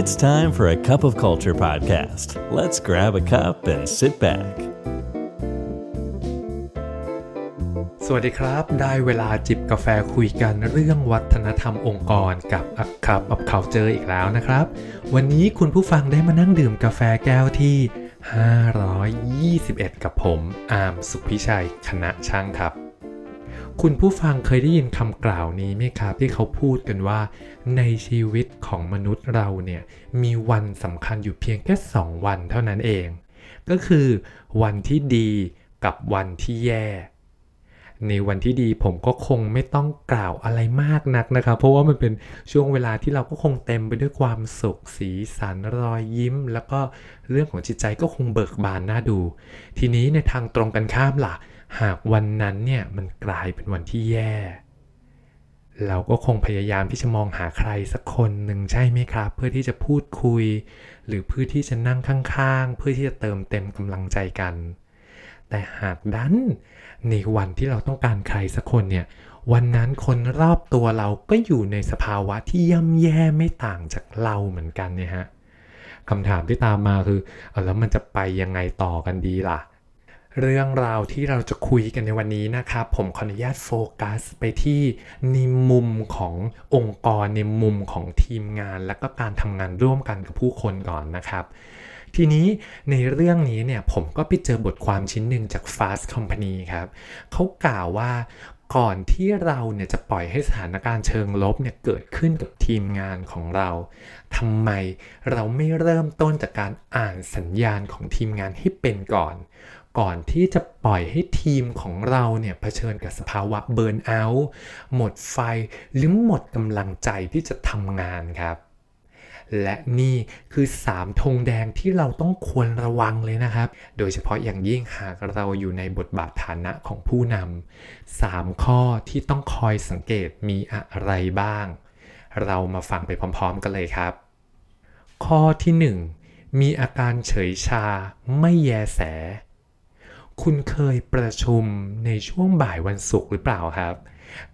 It's time for a cup of culture podcast. Let's grab a cup and sit back. สวัสดีครับ ได้เวลาจิบกาแฟคุยกันเรื่องวัฒนธรรมองค์กรกับ A Cup of Culture อีกแล้วนะครับ วันนี้คุณผู้ฟังได้มานั่งดื่มกาแฟแก้วที่ 521 กับผม อาร์มสุขพิชัย คณะช่างครับ คุณผู้ฟังเคยได้ยินคำกล่าวนี้ไหมครับ ที่เขาพูดกันว่า ในชีวิตของมนุษย์เราเนี่ยมีวันสำคัญอยู่เพียงแค่ 2 วันเท่านั้นเอง ก็คือวันที่ดีกับวันที่แย่ ในวันที่ดีผมก็คงไม่ต้องกล่าวอะไรมากนักนะครับ เพราะว่ามันเป็นช่วงเวลาที่เราก็คงเต็มไปด้วยความสุขสีสันรอยยิ้ม แล้วก็เรื่องของจิตใจก็คงเบิกบานน่าดู ทีนี้ในทางตรงกันข้ามล่ะ หากวันนั้นเนี่ยมันกลายเป็นวันที่แย่ เราก็คงพยายามที่จะมองหาใครสักคนหนึ่งใช่ไหมครับ เพื่อที่จะพูดคุย หรือเพื่อที่จะนั่งข้างๆ เพื่อที่จะเติมเต็มกำลังใจกัน แต่หากดันในวันที่เราต้องการใครสักคนเนี่ยวันนั้นคนรอบตัวเราก็อยู่ในสภาวะที่ย่ำแย่ไม่ต่างจากเราเหมือนกันเนี่ยฮะคำถามที่ตามมาคือ เอแล้วมันจะไปยังไงต่อกันดีล่ะ เรื่องราวที่เราจะคุยกันในวันนี้นะครับ ผมขออนุญาตโฟกัสไปที่ในมุมขององค์กรในมุมของทีมงาน และก็การทำงานร่วมกันกับผู้คนก่อนนะครับ ทีนี้ในเรื่องนี้เนี่ยผมก็ไปเจอบทความชิ้นหนึ่งจาก Fast Company ครับเขากล่าวว่าก่อนที่เราเนี่ยจะปล่อยให้สถานการณ์เชิงลบเนี่ยเกิดขึ้นกับทีมงานของเราทำไมเราไม่เริ่มต้นจากการอ่านสัญญาณของทีมงานให้เป็นก่อน ก่อนที่จะปล่อยให้ทีมของเราเนี่ยเผชิญกับสภาวะเบิร์นเอาท์หมดไฟหรือหมดกำลังใจที่จะทำงานครับ และนี่คือ 3ธงแดงที่เราต้องควรระวังเลยนะครับ โดยเฉพาะอย่างยิ่งหากเราอยู่ในบทบาทฐานะของผู้นำ3ข้อที่ต้องคอยสังเกตมีอะไรบ้าง เรามาฟังไปพร้อมๆกันเลยครับ ข้อที่ 1 มีอาการเฉยชาไม่แยแส คุณเคยประชุมในช่วงบ่ายวันศุกร์หรือเปล่าครับ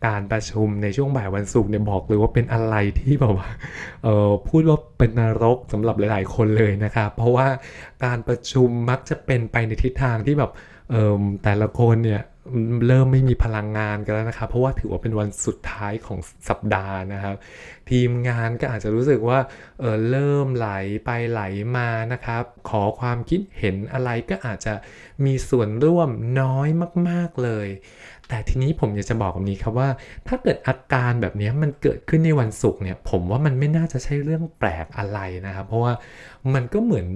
การประชุมในช่วงบ่ายวันศุกร์เนี่ยบอกเลยว่าเป็นอะไรที่แบบว่าเออพูดว่าเป็นนรกสำหรับหลาย ๆ คนเลยนะครับ เพราะว่าการประชุมมักจะเป็นไปในทิศทางที่แบบแต่ละคนเนี่ยเริ่มไม่มีพลังงานกันแล้วนะครับ เพราะว่าถือว่าเป็นวันสุดท้ายของสัปดาห์นะครับ ทีมงานก็อาจจะรู้สึกว่าเออเริ่มไหลไปไหลมานะครับ ขอความคิดเห็นอะไรก็อาจจะมีส่วนร่วมน้อยมาก ๆ เลย แต่ทีนี้ผมอยากจะบอกแบบนี้ครับว่า ถ้าเกิดอาการแบบนี้มันเกิดขึ้นในวันศุกร์เนี่ย ผมว่ามันไม่น่าจะใช่เรื่องแปลกอะไรนะครับ เพราะว่ามันก็เหมือน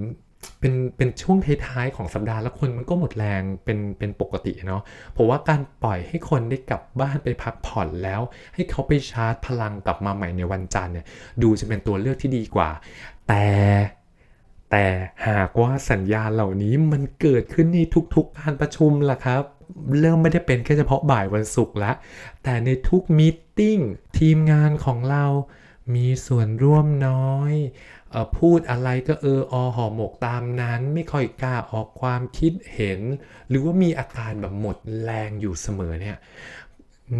เป็นเป็นช่วงท้ายๆของสัปดาห์แล้วคนมันก็หมดแรงเป็นเป็นปกติเนาะผมว่าการปล่อยให้คนได้กลับบ้านไปพักผ่อนแล้ว ให้เขาไปชาร์จพลังกลับมาใหม่ในวันจันทร์เนี่ยดูจะเป็นตัวเลือกที่ดีกว่า แต่แต่หากว่าสัญญาณเหล่านี้มันเกิดขึ้นในทุกๆการประชุมล่ะครับ เริ่มไม่ได้เป็นแค่เฉพาะบ่ายวันศุกร์ละแต่ในทุกมีติ้งทีมงานของเรา มีส่วนร่วมน้อยออพูดอะไรก็เอออห่อหมกตามนั้น ไม่ค่อยกล้าออกความคิดเห็น หรือว่ามีอาการแบบหมดแรงอยู่เสมอเนี่ย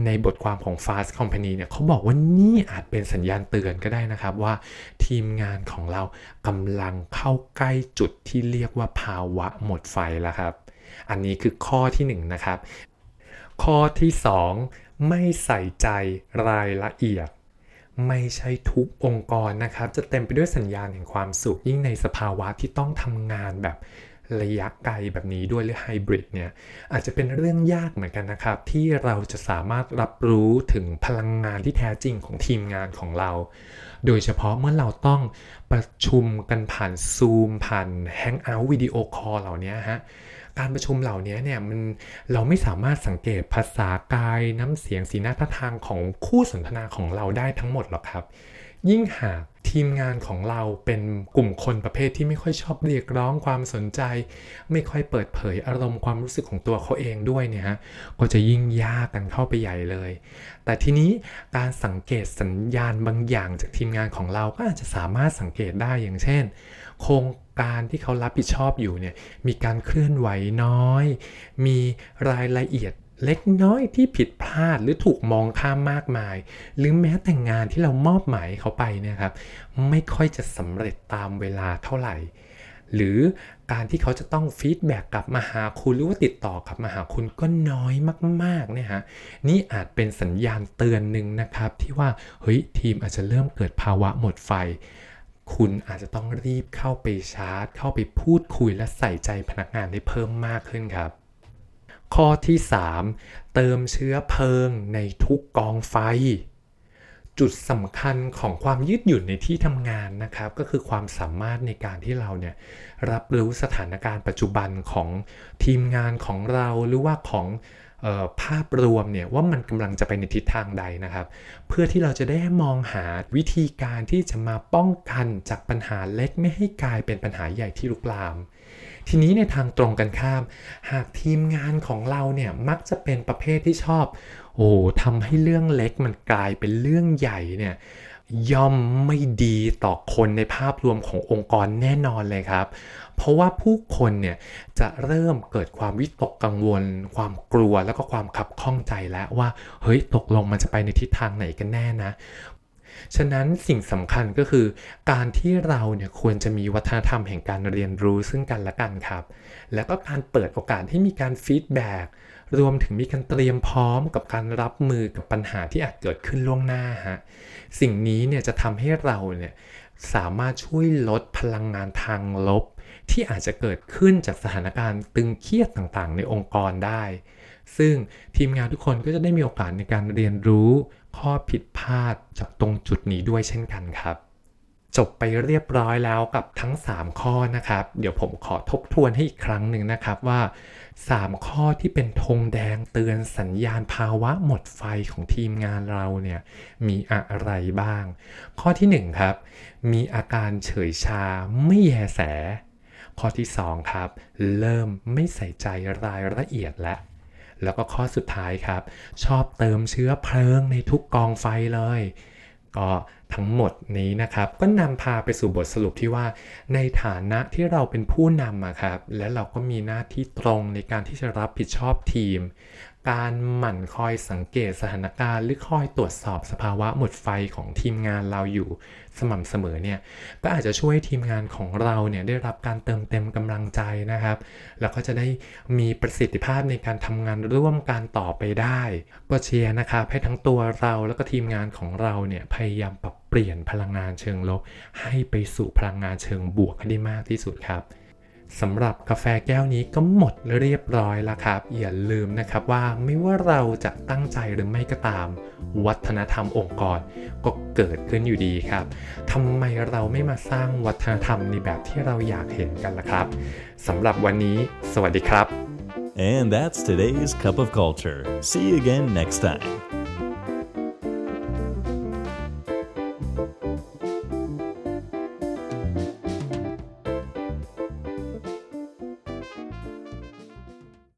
ในบทความของ Fast Company เนี่ยเขาบอกว่านี่อาจเป็นสัญญาณเตือนก็ได้นะครับว่าทีมงานของเรากำลังเข้าใกล้จุดที่เรียกว่าภาวะหมดไฟแล้วครับ อันนี้คือข้อที่ 1นนะครับ ข้อที่ 2 ไม่ใส่ใจรายละเอียด ไม่ใช่ทุกองค์กรนะครับ จะเต็มไปด้วยสัญญาณแห่งความสุข ยิ่งในสภาวะที่ต้องทำงานแบบระยะไกลแบบนี้ด้วยหรือไฮบริดเนี่ยอาจจะเป็นเรื่องยากเหมือนกันนะครับ ที่เราจะสามารถรับรู้ถึงพลังงานที่แท้จริงของทีมงานของเรา โดยเฉพาะเมื่อเราต้องประชุมกันผ่านซูมผ่าน Hangout วิดีโอคอลเหล่านี้ฮะ การประชุมเหล่านี้เนี่ยมันเราไม่สามารถสังเกตภาษากายน้ำเสียงสีหน้าท่าทางของคู่สนทนาของเราได้ทั้งหมดหรอกครับ ยิ่งหาก ทีมงานของเราเป็นกลุ่มคนประเภทที่ไม่ค่อยชอบเรียกร้องความสนใจ ไม่ค่อยเปิดเผยอารมณ์ความรู้สึกของตัวเขาเองด้วยเนี่ยฮะก็จะยิ่งยากกันเข้าไปใหญ่เลย แต่ทีนี้การสังเกตสัญญาณบางอย่างจากทีมงานของเราก็อาจจะสามารถสังเกตได้อย่างเช่น โครงการที่เขารับผิดชอบอยู่เนี่ยมีการเคลื่อนไหวน้อย มีรายละเอียด เล็กน้อยที่ผิดพลาดหรือถูกมองข้ามมากมาย หรือแม้แต่งานที่เรามอบหมายเขาไปเนี่ยครับ ไม่ค่อยจะสำเร็จตามเวลาเท่าไหร่ หรือการที่เขาจะต้องฟีดแบ็กกลับมาหาคุณหรือว่าติดต่อกลับมาหาคุณก็น้อยมากๆเนี่ยฮะนี่อาจเป็นสัญญาณเตือนหนึ่งนะครับ ที่ว่าเฮ้ยทีมอาจจะเริ่มเกิดภาวะหมดไฟ คุณอาจจะต้องรีบเข้าไปชาร์จ เข้าไปพูดคุยและใส่ใจพนักงานได้เพิ่มมากขึ้นครับ ข้อที่ 3 เติมเชื้อเพลิงในทุกกองไฟ จุดสำคัญของความยืดหยุ่นในที่ทำงานนะครับ ก็คือความสามารถในการที่เราเนี่ยรับรู้สถานการณ์ปัจจุบันของทีมงานของเราหรือว่าของ ภาพรวมเนี่ยว่ามันกำลังจะไปในทิศทางใดนะครับ เพื่อที่เราจะได้มองหาวิธีการที่จะมาป้องกันจากปัญหาเล็กไม่ให้กลายเป็นปัญหาใหญ่ที่ลุกลาม ทีนี้ในทางตรงกันข้าม หากทีมงานของเราเนี่ยมักจะเป็นประเภทที่ชอบ โอ้ทำให้เรื่องเล็กมันกลายเป็นเรื่องใหญ่เนี่ย ย่อมไม่ดีต่อคนในภาพรวมขององค์กรแน่นอนเลยครับ เพราะว่าผู้คนเนี่ยจะเริ่มเกิดความวิตกกังวล ความกลัวแล้วก็ความขับข้องใจแล้วว่า เฮ้ยตกลงมันจะไปในทิศทางไหนกันแน่นะ ฉะนั้นสิ่งสำคัญก็คือ การที่เราเนี่ยควรจะมีวัฒนธรรมแห่งการเรียนรู้ซึ่งกันและกันครับ แล้วก็การเปิดโอกาสให้มีการฟีดแบ็ก รวมถึงมีการเตรียมพร้อมกับการรับมือกับปัญหาที่อาจเกิดขึ้นล่วงหน้าฮะสิ่งนี้เนี่ยจะทำให้เราเนี่ยสามารถช่วยลดพลังงานทางลบ ที่อาจจะเกิดขึ้นจากสถานการณ์ตึงเครียดต่างๆ ในองค์กรได้ ซึ่งทีมงานทุกคนก็จะได้มีโอกาสในการเรียนรู้ข้อผิดพลาดจากตรงจุดนี้ด้วยเช่นกันครับ จบไปเรียบร้อยแล้วกับทั้ง 3 ข้อนะครับ เดี๋ยวผมขอทบทวนให้อีกครั้งหนึ่งนะครับว่า 3 ข้อที่เป็นธงแดงเตือนสัญญาณภาวะหมดไฟของทีมงานเราเนี่ยมีอะไรบ้าง ข้อที่1ครับมีอาการเฉยชาไม่แยแส ข้อที่ 2 ครับ เริ่มไม่ใส่ใจรายละเอียดและแล้วก็ข้อสุดท้ายครับ ชอบเติมเชื้อเพลิงในทุกกองไฟเลย ก็ ทั้งหมดนี้นะครับ ก็นำพาไปสู่บทสรุปที่ว่า ในฐานะที่เราเป็นผู้นำครับ และเราก็มีหน้าที่ตรงในการที่จะรับผิดชอบทีม การหมั่นคอยสังเกตสถานการณ์ หรือคอยตรวจสอบสภาวะหมดไฟของทีมงานเราอยู่สม่ำเสมอเนี่ยก็อาจจะช่วยทีมงานของเราเนี่ยได้รับการเติมเต็มกำลังใจนะครับ แล้วก็จะได้มีประสิทธิภาพในการทำงานร่วมกันต่อไปได้ ก็เชียร์นะครับให้ทั้งตัวเราแล้วก็ทีมงานของเราเนี่ยพยายามปรับเปลี่ยนพลังงานเชิงลบ ให้ไปสู่พลังงานเชิงบวกให้ได้มากที่สุดครับ สำหรับกาแฟแก้วนี้ก็หมดเรียบร้อยแล้วครับ อย่าลืมนะครับว่าไม่ว่าเราจะตั้งใจหรือไม่ก็ตาม วัฒนธรรมองค์กรก็เกิดขึ้นอยู่ดีครับทำไมเราไม่มาสร้างวัฒนธรรมในแบบที่เราอยากเห็นกันล่ะครับสำหรับวันนี้สวัสดีครับ And that's today's Cup of Culture. See you again next time.